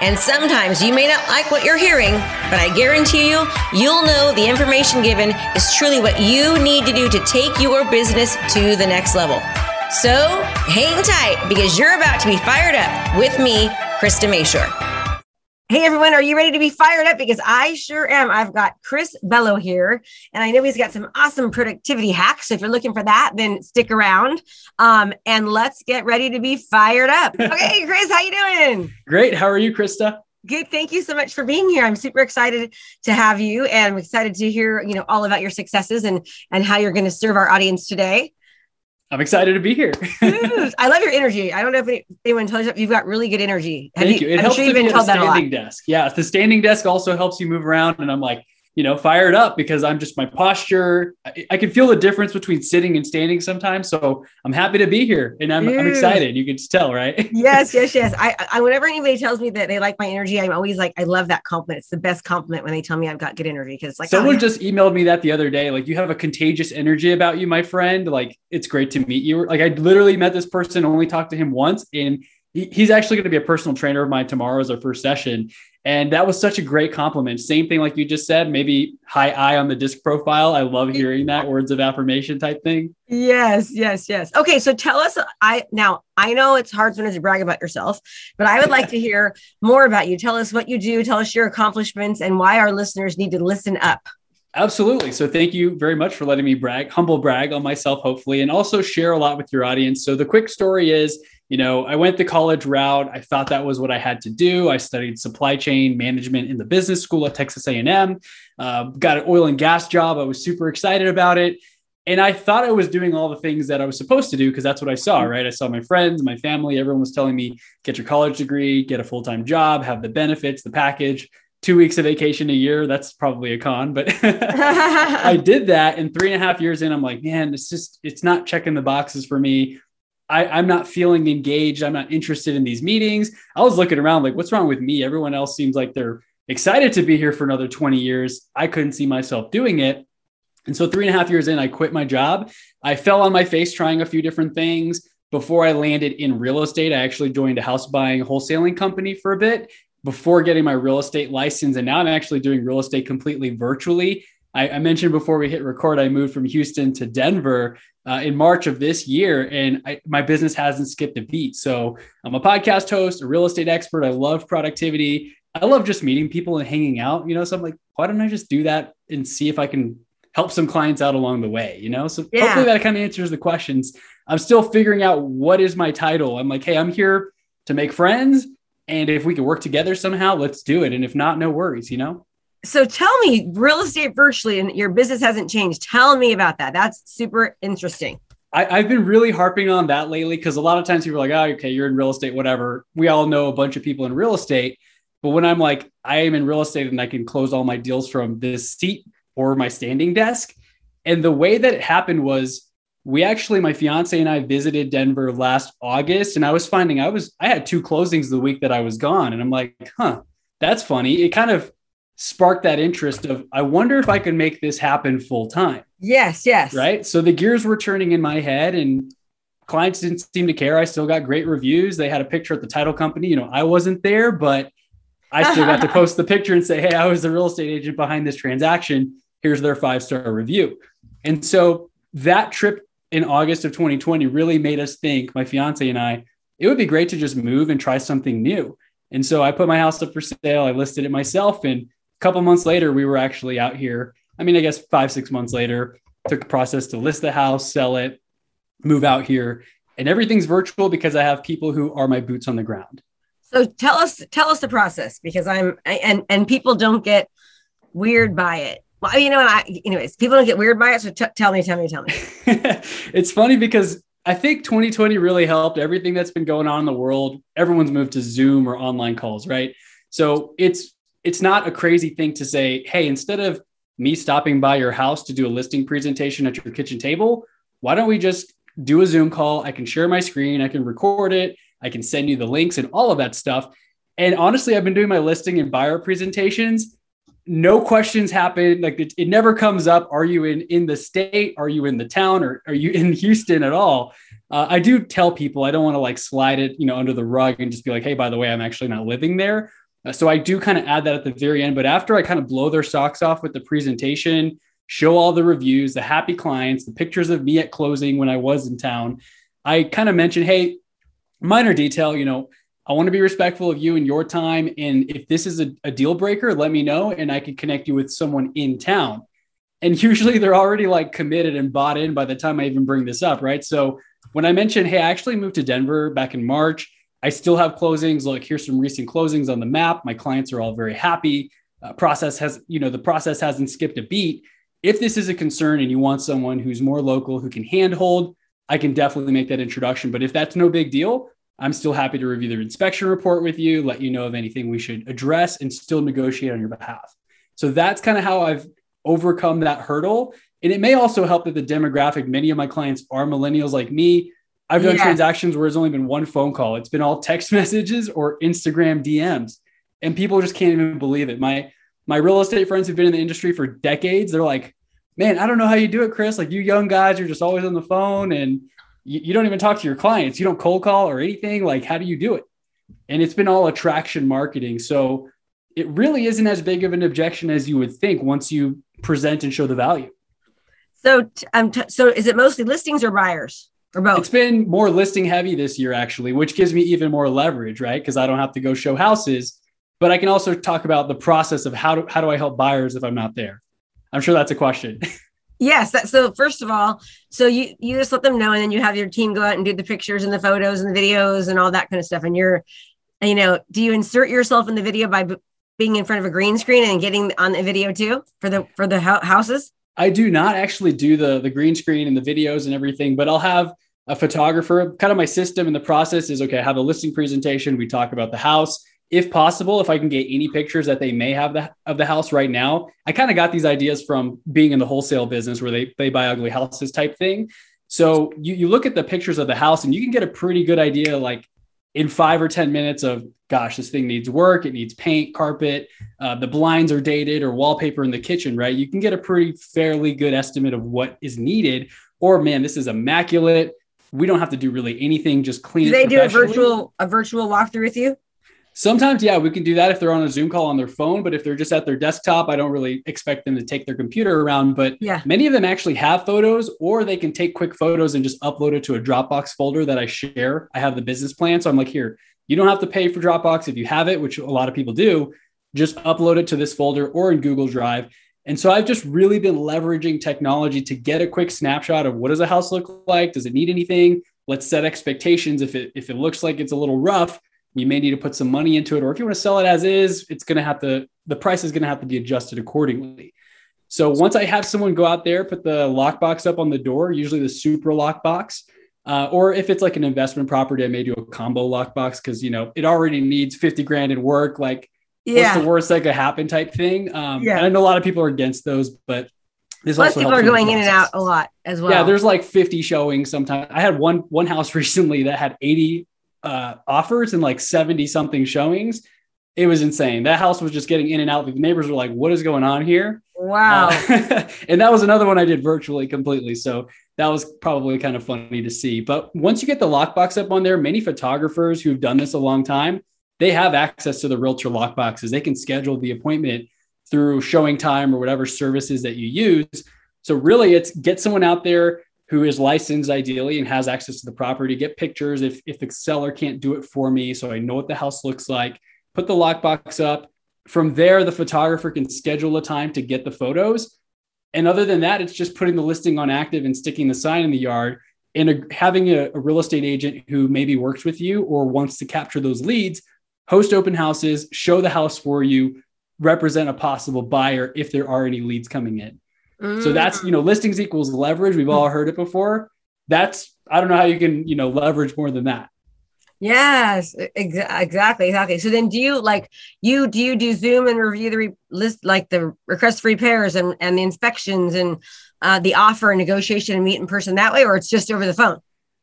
And sometimes you may not like what you're hearing, but I guarantee you, you'll know the information given is truly what you need to do to take your business to the next level. So hang tight because you're about to be fired up with me, Krista Mashore. Hey everyone, are you ready to be fired up? Because I sure am. I've got Chris Bello here, and I know he's got some awesome productivity hacks. So if you're looking for that, then stick around. Um, and let's get ready to be fired up. Okay, Chris, how you doing? Great. How are you, Krista? Good. Thank you so much for being here. I'm super excited to have you, and I'm excited to hear you know all about your successes and and how you're going to serve our audience today. I'm excited to be here. I love your energy. I don't know if anyone tells you you've got really good energy. Have Thank you. you. It I'm helps sure you've been told that a lot. desk. Yeah, the standing desk also helps you move around, and I'm like, you know, fired up because I'm just my posture. I, I, can feel the difference between sitting and standing sometimes. So I'm happy to be here and I'm, I'm excited. You can just tell, right? yes, yes, yes. I, I, whenever anybody tells me that they like my energy, I'm always like, I love that compliment. It's the best compliment when they tell me I've got good energy because like someone oh, yeah. just emailed me that the other day. Like, you have a contagious energy about you, my friend. Like, it's great to meet you. Like, I literally met this person, only talked to him once, and he's actually going to be a personal trainer of mine tomorrow as our first session and that was such a great compliment. Same thing, like you just said, maybe high I on the disc profile. I love hearing that words of affirmation type thing. Yes, yes, yes. Okay, so tell us. I now I know it's hard sometimes to brag about yourself, but I would like to hear more about you. Tell us what you do. Tell us your accomplishments and why our listeners need to listen up. Absolutely. So thank you very much for letting me brag, humble brag on myself, hopefully, and also share a lot with your audience. So the quick story is you know, I went the college route. I thought that was what I had to do. I studied supply chain management in the business school at Texas A&M. Uh, got an oil and gas job. I was super excited about it. And I thought I was doing all the things that I was supposed to do because that's what I saw, right? I saw my friends, my family, everyone was telling me, get your college degree, get a full time job, have the benefits, the package, two weeks of vacation a year. That's probably a con, but I did that. And three and a half years in, I'm like, man, it's just, it's not checking the boxes for me. I, I'm not feeling engaged. I'm not interested in these meetings. I was looking around like, what's wrong with me? Everyone else seems like they're excited to be here for another 20 years. I couldn't see myself doing it. And so, three and a half years in, I quit my job. I fell on my face trying a few different things. Before I landed in real estate, I actually joined a house buying wholesaling company for a bit before getting my real estate license. And now I'm actually doing real estate completely virtually. I, I mentioned before we hit record, I moved from Houston to Denver uh, in March of this year, and I, my business hasn't skipped a beat. So I'm a podcast host, a real estate expert. I love productivity. I love just meeting people and hanging out. You know, so I'm like, why don't I just do that and see if I can help some clients out along the way? You know, so yeah. hopefully that kind of answers the questions. I'm still figuring out what is my title. I'm like, hey, I'm here to make friends. And if we can work together somehow, let's do it. And if not, no worries, you know? So tell me real estate virtually and your business hasn't changed. Tell me about that. That's super interesting. I, have been really harping on that lately because a lot of times people are like oh okay you're in real estate whatever. We all know a bunch of people in real estate but when i'm like i am in real estate and i can close all my deals from this seat or my standing desk and the way that it happened was we actually my fiance and i visited denver last august and i was finding i was i had two closings the week that i was gone and i'm like huh that's funny. It kind of sparked that interest of I wonder if I could make this happen full time. Yes, yes. Right. So the gears were turning in my head and clients didn't seem to care. I still got great reviews. They had a picture at the title company. You know, I wasn't there, but I still got to post the picture and say, Hey, I was the real estate agent behind this transaction. Here's their five star review. And so that trip in August of 2020 really made us think, my fiance and I, it would be great to just move and try something new. And so I put my house up for sale. I listed it myself and a couple months later, we were actually out here. I mean, I guess five, six months later, took the process to list the house, sell it, move out here. And everything's virtual because I have people who are my boots on the ground. So tell us, tell us the process because I'm and and people don't get weird by it. Well, you know, I, anyways, people don't get weird by it. So t- tell me, tell me, tell me. it's funny because I think 2020 really helped everything that's been going on in the world. Everyone's moved to Zoom or online calls, right? So it's it's not a crazy thing to say, hey, instead of me stopping by your house to do a listing presentation at your kitchen table. Why don't we just do a Zoom call? I can share my screen, I can record it, I can send you the links and all of that stuff. And honestly, I've been doing my listing and buyer presentations. No questions happen. Like it, it never comes up. Are you in in the state? Are you in the town? Or are you in Houston at all? Uh, I do tell people I don't want to like slide it, you know, under the rug and just be like, hey, by the way, I'm actually not living there. Uh, so I do kind of add that at the very end. But after I kind of blow their socks off with the presentation, show all the reviews, the happy clients, the pictures of me at closing when I was in town, I kind of mention, hey, minor detail, you know, I want to be respectful of you and your time. And if this is a, a deal breaker, let me know and I can connect you with someone in town. And usually they're already like committed and bought in by the time I even bring this up. Right. So when I mentioned, hey, I actually moved to Denver back in March, I still have closings. Look, here's some recent closings on the map. My clients are all very happy. Uh, process has, you know, the process hasn't skipped a beat. If this is a concern and you want someone who's more local who can handhold, I can definitely make that introduction. But if that's no big deal, I'm still happy to review the inspection report with you, let you know of anything we should address, and still negotiate on your behalf. So that's kind of how I've overcome that hurdle. And it may also help that the demographic, many of my clients are millennials like me. I've done yeah. transactions where it's only been one phone call. It's been all text messages or Instagram DMs. And people just can't even believe it. My my real estate friends who've been in the industry for decades, they're like, man, I don't know how you do it, Chris. Like you young guys you're just always on the phone and you, you don't even talk to your clients. You don't cold call or anything. Like, how do you do it? And it's been all attraction marketing. So it really isn't as big of an objection as you would think once you present and show the value. So, um, t- so is it mostly listings or buyers It's been more listing heavy this year, actually, which gives me even more leverage, right? Because I don't have to go show houses, but I can also talk about the process of how do how do I help buyers if I'm not there. I'm sure that's a question. Yes. That, so first of all, so you you just let them know, and then you have your team go out and do the pictures and the photos and the videos and all that kind of stuff. And you're, you know, do you insert yourself in the video by b- being in front of a green screen and getting on the video too for the for the ho- houses? I do not actually do the the green screen and the videos and everything, but I'll have a photographer. Kind of my system and the process is okay. I have a listing presentation. We talk about the house if possible, if I can get any pictures that they may have the, of the house right now, I kind of got these ideas from being in the wholesale business where they, they buy ugly houses type thing. So you, you look at the pictures of the house and you can get a pretty good idea, like in five or 10 minutes of, gosh, this thing needs work. It needs paint, carpet, uh, the blinds are dated or wallpaper in the kitchen, right? You can get a pretty fairly good estimate of what is needed. Or man, this is immaculate. We don't have to do really anything, just clean do They do a virtual, a virtual walkthrough with you? Sometimes, yeah, we can do that if they're on a Zoom call on their phone, but if they're just at their desktop, I don't really expect them to take their computer around. But yeah. many of them actually have photos, or they can take quick photos and just upload it to a Dropbox folder that I share. I have the business plan. So I'm like, here, you don't have to pay for Dropbox if you have it, which a lot of people do. Just upload it to this folder or in Google Drive. And so I've just really been leveraging technology to get a quick snapshot of what does a house look like? Does it need anything? Let's set expectations. If it if it looks like it's a little rough, you may need to put some money into it or if you want to sell it as is it's to have to the price is to have to be adjusted accordingly so once i have someone go out there put the lockbox up on the door usually the super lockbox uh, or if it's like an investment property i may do a combo lockbox because you know it already needs 50 grand in work like yeah. what's the worst that could happen type thing um, yeah. i know a lot of people are against those but this Plus people are going in and out a lot as well. Yeah, there's like 50 showings sometimes. I had one one house recently that had 80 uh, offers and like 70 something showings. It was insane. That house was just getting in and out. The neighbors were like, what is going on here? Wow. Uh, and that was another one I did virtually completely. So that was probably kind of funny to see. But once you get the lockbox up on there, many photographers who've done this a long time, they have access to the realtor lockboxes. They can schedule the appointment through ShowingTime or whatever services that you use. So really it's get someone out there who is licensed ideally and has access to the property, get pictures if, if the seller can't do it for me. So I know what the house looks like, put the lockbox up. From there, the photographer can schedule a time to get the photos. And other than that, it's just putting the listing on active and sticking the sign in the yard and a, having a, a real estate agent who maybe works with you or wants to capture those leads, host open houses, show the house for you, represent a possible buyer if there are any leads coming in. Mm. So that's, you know, listings equals leverage. We've all heard it before. That's, I don't know how you can, you know, leverage more than that. Yes, ex- exactly, exactly. So then, do you like you do you do Zoom and review the re- list like the request for repairs and and the inspections and uh, the offer and negotiation and meet in person that way, or it's just over the phone?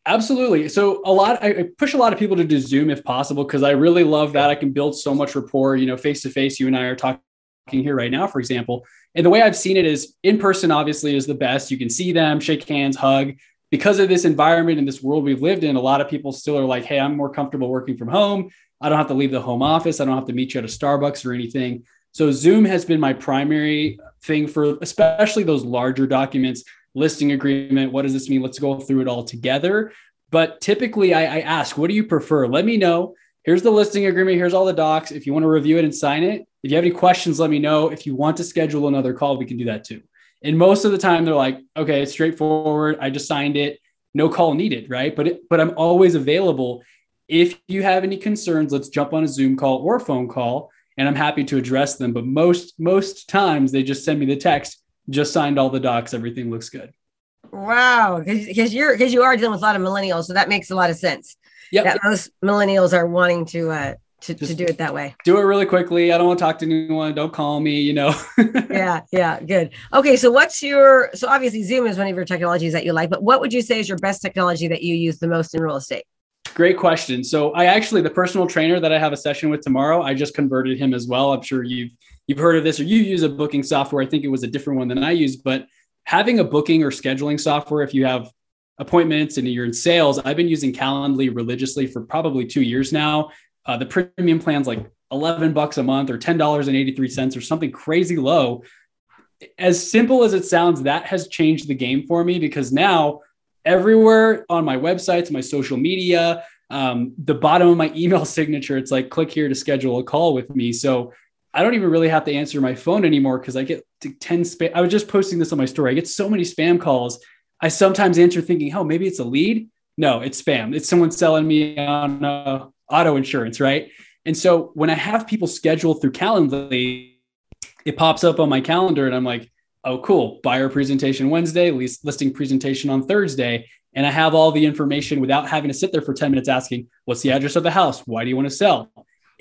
Absolutely. So a lot, I push a lot of people to do Zoom if possible because I really love that. I can build so much rapport. You know, face to face. You and I are talking here right now, for example. And the way I've seen it is in person. Obviously, is the best. You can see them, shake hands, hug because of this environment and this world we've lived in, a lot of people still are like, hey, I'm more comfortable working from home. I don't have to leave the home office. I don't have to meet you at a Starbucks or anything. So Zoom has been my primary thing for especially those larger documents, listing agreement. What does this mean? Let's go through it all together. But typically I, I ask, what do you prefer? Let me know. Here's the listing agreement. Here's all the docs. If you want to review it and sign it, if you have any questions, let me know. If you want to schedule another call, we can do that too. And most of the time they're like, okay, it's straightforward. I just signed it. No call needed, right? But it, but I'm always available. If you have any concerns, let's jump on a Zoom call or phone call and I'm happy to address them. But most most times they just send me the text, just signed all the docs, everything looks good. Wow, because you're because you are dealing with a lot of millennials, so that makes a lot of sense. Yeah, most millennials are wanting to uh, to, to do it that way. Do it really quickly. I don't want to talk to anyone. Don't call me, you know. yeah, yeah, good. Okay, so what's your so obviously Zoom is one of your technologies that you like, but what would you say is your best technology that you use the most in real estate? Great question. So I actually the personal trainer that I have a session with tomorrow, I just converted him as well. I'm sure you've you've heard of this or you use a booking software. I think it was a different one than I use, but having a booking or scheduling software if you have appointments and you're in sales, I've been using Calendly religiously for probably 2 years now. Uh, the premium plan's like 11 bucks a month or $10.83 or something crazy low. As simple as it sounds, that has changed the game for me because now everywhere on my websites, my social media, um, the bottom of my email signature, it's like click here to schedule a call with me. So I don't even really have to answer my phone anymore because I get 10 spam. I was just posting this on my story. I get so many spam calls. I sometimes answer thinking, oh, maybe it's a lead. No, it's spam. It's someone selling me on a auto insurance, right? And so when I have people scheduled through Calendly, it pops up on my calendar and I'm like, oh, cool, buyer presentation Wednesday, listing presentation on Thursday. And I have all the information without having to sit there for 10 minutes asking, what's the address of the house? Why do you want to sell?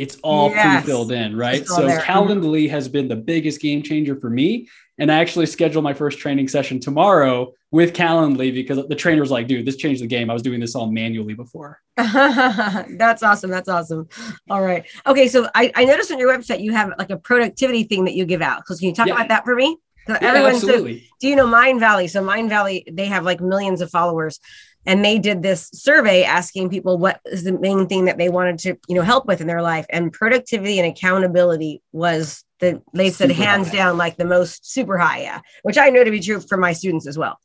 It's all yes. pre-filled in, right? So there. Mm-hmm. Calendly has been the biggest game changer for me. And I actually scheduled my first training session tomorrow with Calendly because the trainer was like, dude, this changed the game. I was doing this all manually before. That's awesome. That's awesome. All right. Okay. So I, I noticed on your website you have like a productivity thing that you give out. Because can you talk yeah. about that for me? Yeah, everyone, absolutely. So, do you know Mindvalley? So Mindvalley, they have like millions of followers and they did this survey asking people what is the main thing that they wanted to you know help with in their life and productivity and accountability was the they said super hands high. down like the most super high yeah which i know to be true for my students as well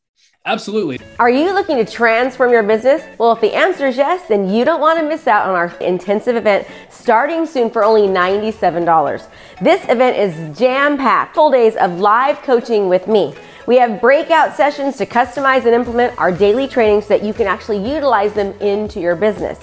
Absolutely. Are you looking to transform your business? Well, if the answer is yes, then you don't want to miss out on our intensive event starting soon for only $97. This event is jam packed, full days of live coaching with me. We have breakout sessions to customize and implement our daily trainings so that you can actually utilize them into your business.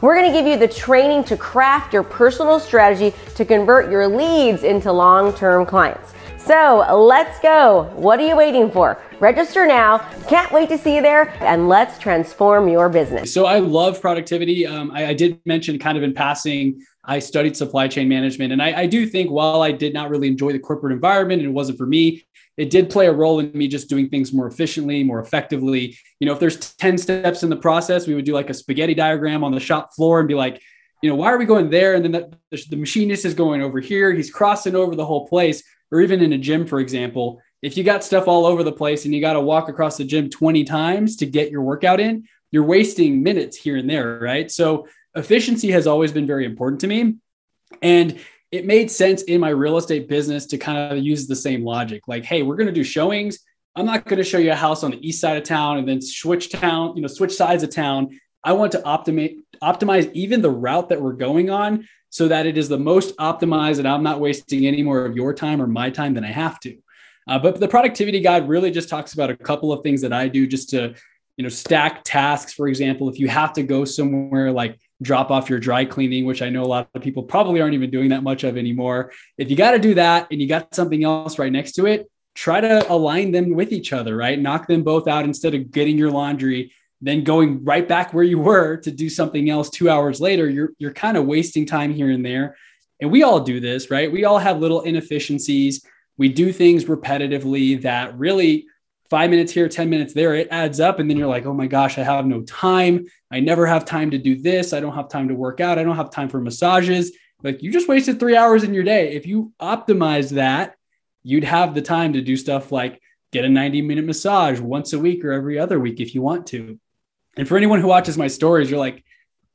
We're going to give you the training to craft your personal strategy to convert your leads into long term clients. So let's go. What are you waiting for? Register now. Can't wait to see you there and let's transform your business. So I love productivity. Um, I, I, did mention kind of in passing, I studied supply chain management. And I, I do think while I did not really enjoy the corporate environment and it wasn't for me, it did play a role in me just doing things more efficiently, more effectively. You know, if there's 10 steps in the process, we would do like a spaghetti diagram on the shop floor and be like, you know, why are we going there? And then the, the machinist is going over here. He's crossing over the whole place. Or even in a gym, for example, if you got stuff all over the place and you got to walk across the gym 20 times to get your workout in, you're wasting minutes here and there, right? So efficiency has always been very important to me. And it made sense in my real estate business to kind of use the same logic. Like, hey, we're going to do showings. I'm not going to show you a house on the east side of town and then switch town, you know, switch sides of town. I want to optimize optimize even the route that we're going on so that it is the most optimized and I'm not wasting any more of your time or my time than I have to. Uh, but the productivity guide really just talks about a couple of things that I do just to, you know, stack tasks. For example, if you have to go somewhere like drop off your dry cleaning, which I know a lot of people probably aren't even doing that much of anymore. If you got to do that and you got something else right next to it, try to align them with each other, right? Knock them both out instead of getting your laundry then going right back where you were to do something else two hours later, you're you're kind of wasting time here and there. And we all do this, right? We all have little inefficiencies. We do things repetitively that really five minutes here, 10 minutes there, it adds up. And then you're like, oh my gosh, I have no time. I never have time to do this. I don't have time to work out. I don't have time for massages. Like you just wasted three hours in your day. If you optimize that, you'd have the time to do stuff like get a 90 minute massage once a week or every other week if you want to. And for anyone who watches my stories, you're like,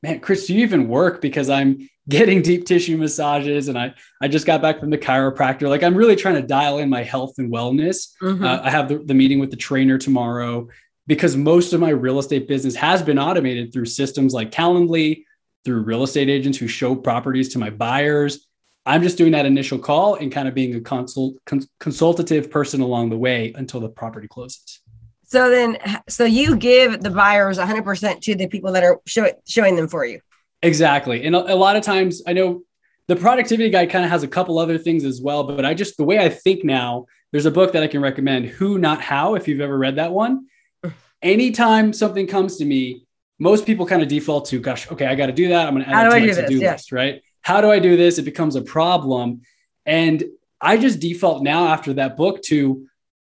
man, Chris, do you even work? Because I'm getting deep tissue massages and I, I just got back from the chiropractor. Like I'm really trying to dial in my health and wellness. Mm-hmm. Uh, I have the, the meeting with the trainer tomorrow because most of my real estate business has been automated through systems like Calendly, through real estate agents who show properties to my buyers. I'm just doing that initial call and kind of being a consult, cons- consultative person along the way until the property closes. So then, so you give the buyers 100% to the people that are show, showing them for you. Exactly. And a, a lot of times I know the productivity guy kind of has a couple other things as well, but I just, the way I think now, there's a book that I can recommend, Who Not How, if you've ever read that one. Anytime something comes to me, most people kind of default to, gosh, okay, I got to do that. I'm going to add it to my to-do list, right? How do I do this? It becomes a problem. And I just default now after that book to,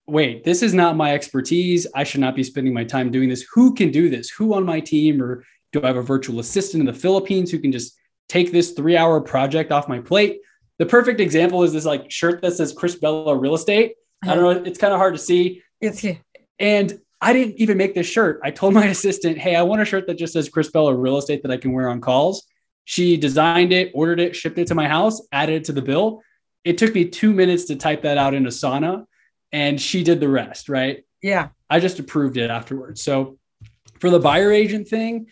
wait, this is not my expertise. I should not be spending my time doing this. Who can do this? Who on my team, or do I have a virtual assistant in the Philippines who can just take this three hour project off my plate? The perfect example is this like shirt that says Chris Bello Real Estate. I don't know. It's kind of hard to see. It's here. And I didn't even make this shirt. I told my assistant, hey, I want a shirt that just says Chris Bello Real Estate that I can wear on calls. She designed it, ordered it, shipped it to my house, added it to the bill. It took me two minutes to type that out in Asana and she did the rest, right? Yeah. I just approved it afterwards. So for the buyer agent thing,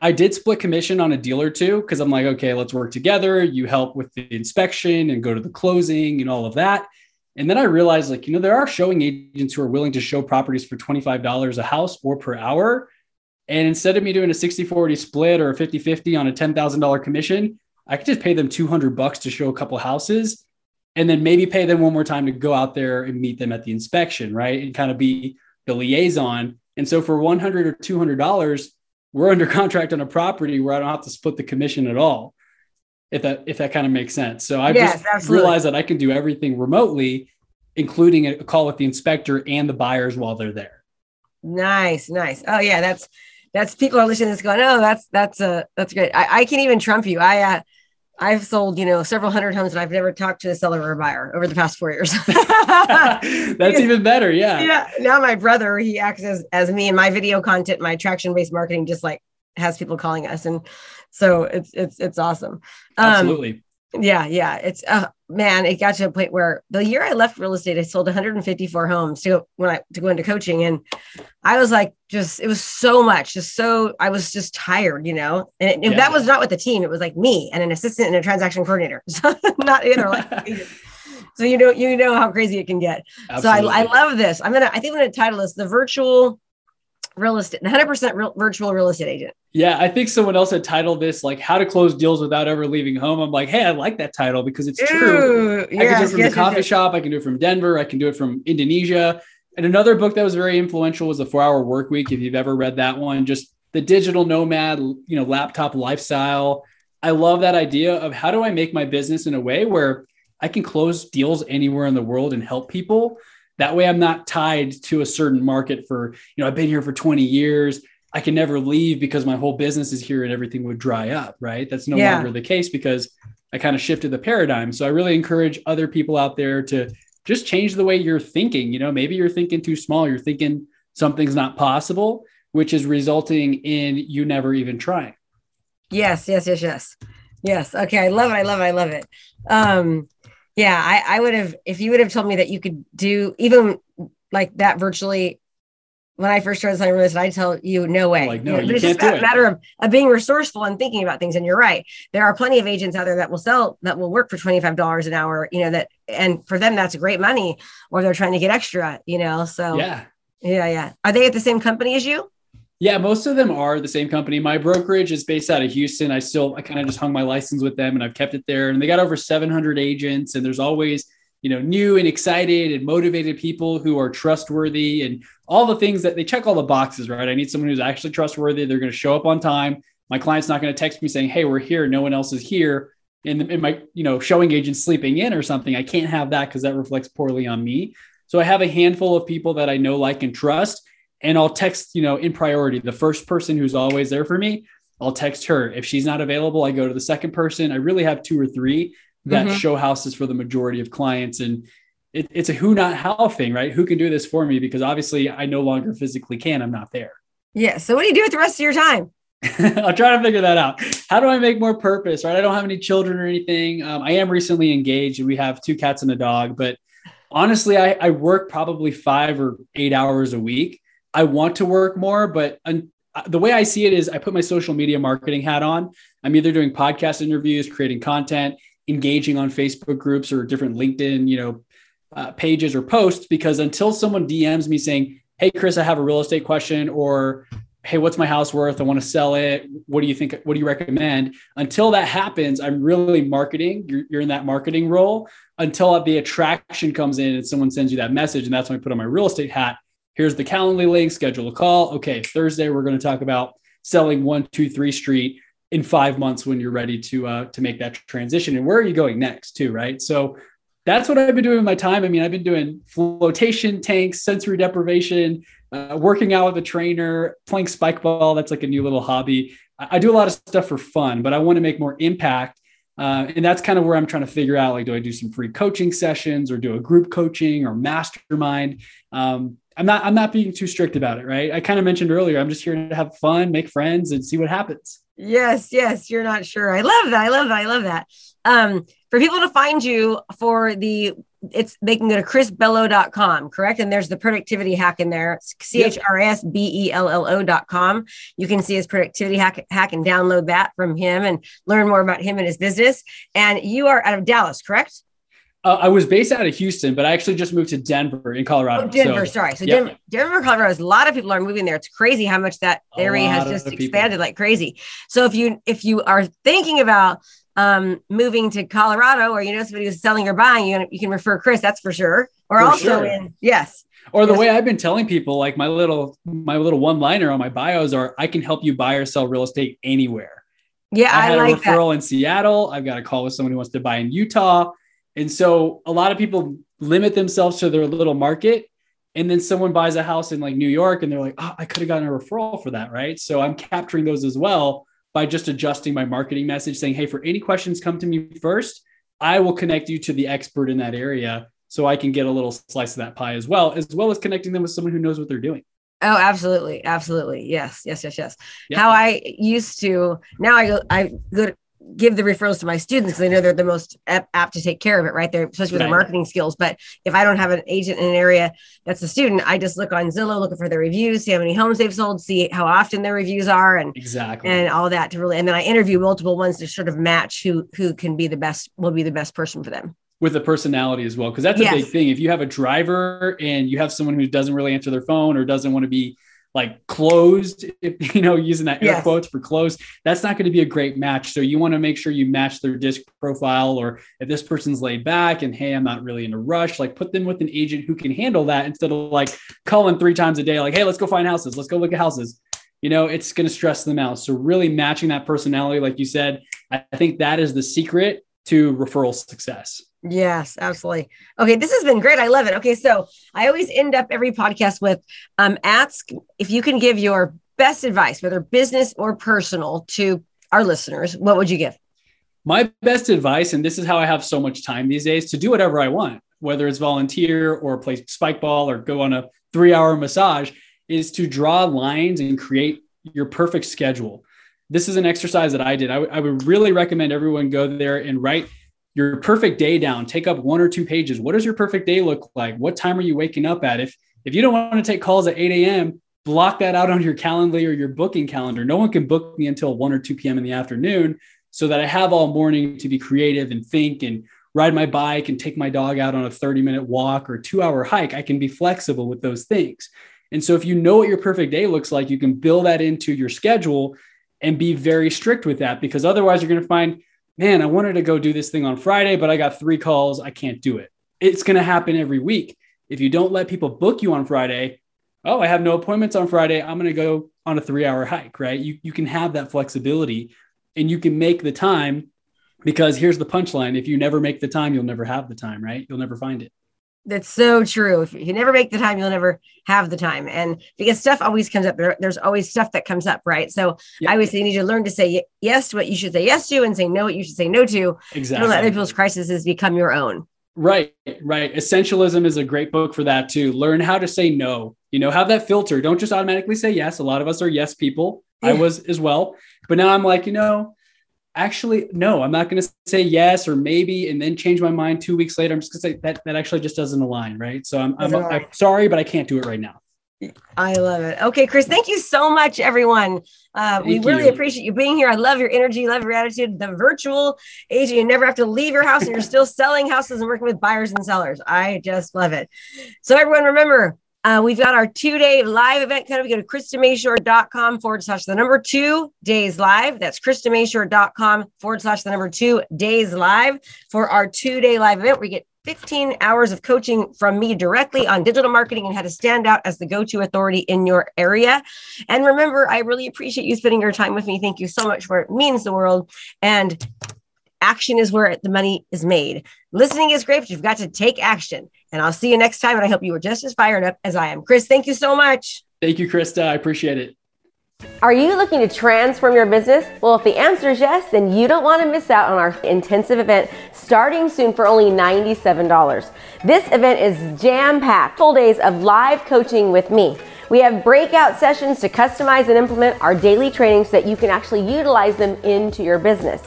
I did split commission on a deal or two because I'm like, okay, let's work together. You help with the inspection and go to the closing and all of that. And then I realized, like, you know, there are showing agents who are willing to show properties for $25 a house or per hour. And instead of me doing a 60 40 split or a 50 50 on a $10,000 commission, I could just pay them 200 bucks to show a couple houses and then maybe pay them one more time to go out there and meet them at the inspection, right? And kind of be the liaison. And so for 100 or $200, we're under contract on a property where I don't have to split the commission at all. If that if that kind of makes sense. So I yes, just absolutely. realized that I can do everything remotely, including a call with the inspector and the buyers while they're there. Nice, nice. Oh yeah, that's that's people are listening to this going, oh, that's that's uh that's great. I, I can even trump you. I uh I've sold, you know, several hundred homes and I've never talked to a seller or a buyer over the past four years. That's even better. Yeah. Yeah. Now my brother, he acts as, as me and my video content, my attraction based marketing, just like has people calling us. And so it's, it's, it's awesome. Um, Absolutely. Yeah, yeah. It's uh man, it got to a point where the year I left real estate, I sold 154 homes to when I to go into coaching. And I was like, just it was so much, just so I was just tired, you know. And it, yeah. that was not with the team, it was like me and an assistant and a transaction coordinator. So not either like so you know, you know how crazy it can get. Absolutely. So I, I love this. I'm gonna I think I'm gonna title this the virtual real estate, 100% real, virtual real estate agent. Yeah, I think someone else had titled this like "How to Close Deals Without Ever Leaving Home." I'm like, hey, I like that title because it's true. Yes, I can do it from yes, the coffee yes, shop. I can do it from Denver. I can do it from Indonesia. And another book that was very influential was The Four Hour Work Week. If you've ever read that one, just the digital nomad, you know, laptop lifestyle. I love that idea of how do I make my business in a way where I can close deals anywhere in the world and help people that way, I'm not tied to a certain market for, you know, I've been here for 20 years. I can never leave because my whole business is here and everything would dry up, right? That's no yeah. longer the case because I kind of shifted the paradigm. So I really encourage other people out there to just change the way you're thinking. You know, maybe you're thinking too small, you're thinking something's not possible, which is resulting in you never even trying. Yes, yes, yes, yes. Yes. Okay. I love it. I love it. I love it. Um, yeah, I, I would have if you would have told me that you could do even like that virtually when I first started selling real estate, I tell you no way. Like, no, you, know, it's just a matter of, of being resourceful and thinking about things. And you're right. There are plenty of agents out there that will sell that will work for $25 an hour, you know, that and for them that's great money or they're trying to get extra, you know. So yeah. Yeah, yeah. Are they at the same company as you? Yeah, most of them are the same company. My brokerage is based out of Houston. I still, I kind of just hung my license with them and I've kept it there. And they got over 700 agents, and there's always you know, new and excited and motivated people who are trustworthy and all the things that they check all the boxes, right? I need someone who's actually trustworthy. They're going to show up on time. My client's not going to text me saying, "Hey, we're here. No one else is here." And, my, you know, showing agent sleeping in or something. I can't have that because that reflects poorly on me. So I have a handful of people that I know, like, and trust, and I'll text, you know, in priority. The first person who's always there for me, I'll text her. If she's not available, I go to the second person. I really have two or three that mm-hmm. show houses for the majority of clients. And it, it's a who, not how thing, right? Who can do this for me? Because obviously I no longer physically can. I'm not there. Yeah. So what do you do with the rest of your time? I'll try to figure that out. How do I make more purpose? Right. I don't have any children or anything. Um, I am recently engaged and we have two cats and a dog, but honestly, I, I work probably five or eight hours a week. I want to work more, but un- the way I see it is I put my social media marketing hat on. I'm either doing podcast interviews, creating content, engaging on Facebook groups or different LinkedIn, you know, uh, pages or posts because until someone DMs me saying, "Hey Chris, I have a real estate question," or "Hey, what's my house worth? I want to sell it. What do you think? What do you recommend?" Until that happens, I'm really marketing. You're, you're in that marketing role until the attraction comes in and someone sends you that message, and that's when I put on my real estate hat Here's the Calendly link, schedule a call. Okay, Thursday, we're going to talk about selling 123 Street in five months when you're ready to uh, to make that transition. And where are you going next, too, right? So that's what I've been doing with my time. I mean, I've been doing flotation tanks, sensory deprivation, uh, working out with a trainer, playing spike ball. That's like a new little hobby. I, I do a lot of stuff for fun, but I want to make more impact. Uh, and that's kind of where I'm trying to figure out like, do I do some free coaching sessions or do a group coaching or mastermind? Um, I'm not I'm not being too strict about it, right? I kind of mentioned earlier, I'm just here to have fun, make friends, and see what happens. Yes, yes, you're not sure. I love that. I love that. I love that. Um, for people to find you for the it's they can go to chrisbello.com, correct? And there's the productivity hack in there. C H R S B E L L O.com. You can see his productivity hack, hack and download that from him and learn more about him and his business. And you are out of Dallas, correct? Uh, I was based out of Houston, but I actually just moved to Denver in Colorado. Oh, Denver, so, sorry. So yep. Denver, Denver, Colorado. A lot of people are moving there. It's crazy how much that area has just expanded like crazy. So if you if you are thinking about um, moving to Colorado, or you know somebody who's selling or buying, you you can refer Chris. That's for sure. Or for also sure. in yes. Or the yes. way I've been telling people, like my little my little one liner on my bios are, I can help you buy or sell real estate anywhere. Yeah, I, I had like a referral that. in Seattle. I've got a call with someone who wants to buy in Utah. And so a lot of people limit themselves to their little market. And then someone buys a house in like New York and they're like, oh, I could have gotten a referral for that. Right. So I'm capturing those as well by just adjusting my marketing message saying, hey, for any questions, come to me first. I will connect you to the expert in that area so I can get a little slice of that pie as well, as well as connecting them with someone who knows what they're doing. Oh, absolutely, absolutely, yes, yes, yes, yes. How I used to now I go I go give the referrals to my students because I know they're the most apt to take care of it, right? They're especially with right. their marketing skills. But if I don't have an agent in an area that's a student, I just look on Zillow, looking for their reviews, see how many homes they've sold, see how often their reviews are, and exactly and all that to really. And then I interview multiple ones to sort of match who who can be the best will be the best person for them with the personality as well because that's a yes. big thing if you have a driver and you have someone who doesn't really answer their phone or doesn't want to be like closed, if, you know, using that air yes. quotes for closed, that's not going to be a great match. So you want to make sure you match their disc profile, or if this person's laid back and hey, I'm not really in a rush, like put them with an agent who can handle that instead of like calling three times a day, like, hey, let's go find houses, let's go look at houses. You know, it's going to stress them out. So really matching that personality, like you said, I think that is the secret to referral success. Yes, absolutely. Okay, this has been great. I love it. Okay, so I always end up every podcast with um, ask if you can give your best advice, whether business or personal, to our listeners. What would you give? My best advice, and this is how I have so much time these days to do whatever I want, whether it's volunteer or play spike ball or go on a three hour massage, is to draw lines and create your perfect schedule. This is an exercise that I did. I, w- I would really recommend everyone go there and write your perfect day down take up one or two pages. What does your perfect day look like? What time are you waking up at? If if you don't want to take calls at 8 a.m block that out on your calendar or your booking calendar. No one can book me until 1 or 2 p.m in the afternoon so that i have all morning to be creative and think and ride my bike and take my dog out on a 30 minute walk or two hour hike. I can be flexible with those things. And so if you know what your perfect day looks like you can build that into your schedule and be very strict with that because otherwise you're going to find man, I wanted to go do this thing on Friday, but I got three calls. I can't do it. it's going to happen every week. If you don't let people book you on Friday, oh, I have no appointments on Friday. I'm going to go on a three hour hike, right? You, you can have that flexibility and you can make the time because here's the punchline. If you never make the time, you'll never have the time, right? You'll never find it. That's so true. If you never make the time, you'll never have the time. And because stuff always comes up, there, there's always stuff that comes up, right? So I always say you need to learn to say yes to what you should say yes to and say no what you should say no to. Exactly. Don't let other people's crises become your own. Right, right. Essentialism is a great book for that too. Learn how to say no. You know, have that filter. Don't just automatically say yes. A lot of us are yes people. I was as well. But now I'm like, you know, actually no i'm not going to say yes or maybe and then change my mind two weeks later. I'm just going to say that that actually just doesn't align right? So i'm, I'm, I'm, sorry but i can't do it right now. I love it. Okay chris thank you so much everyone. Uh, we really you. appreciate you being here. I love your energy love your attitude. The virtual age you never have to leave your house and you're still selling houses and working with buyers and sellers. I just love it. So everyone remember uh, we've got our two day live event coming. Go to KristaMashore.com forward slash the number two days live. That's KristaMashore.com forward slash the number two days live for our two day live event. We get 15 hours of coaching from me directly on digital marketing and how to stand out as the go to authority in your area. And remember, I really appreciate you spending your time with me. Thank you so much for it means the world. And action is where the money is made. Listening is great, but you've got to take action. And I'll see you next time. And I hope you were just as fired up as I am. Chris, thank you so much. Thank you, Krista. I appreciate it. Are you looking to transform your business? Well, if the answer is yes, then you don't want to miss out on our intensive event starting soon for only $97. This event is jam packed, full days of live coaching with me. We have breakout sessions to customize and implement our daily trainings so that you can actually utilize them into your business.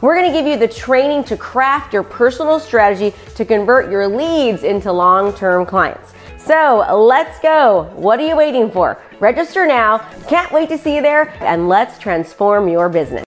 We're going to give you the training to craft your personal strategy to convert your leads into long term clients. So let's go. What are you waiting for? Register now. Can't wait to see you there, and let's transform your business.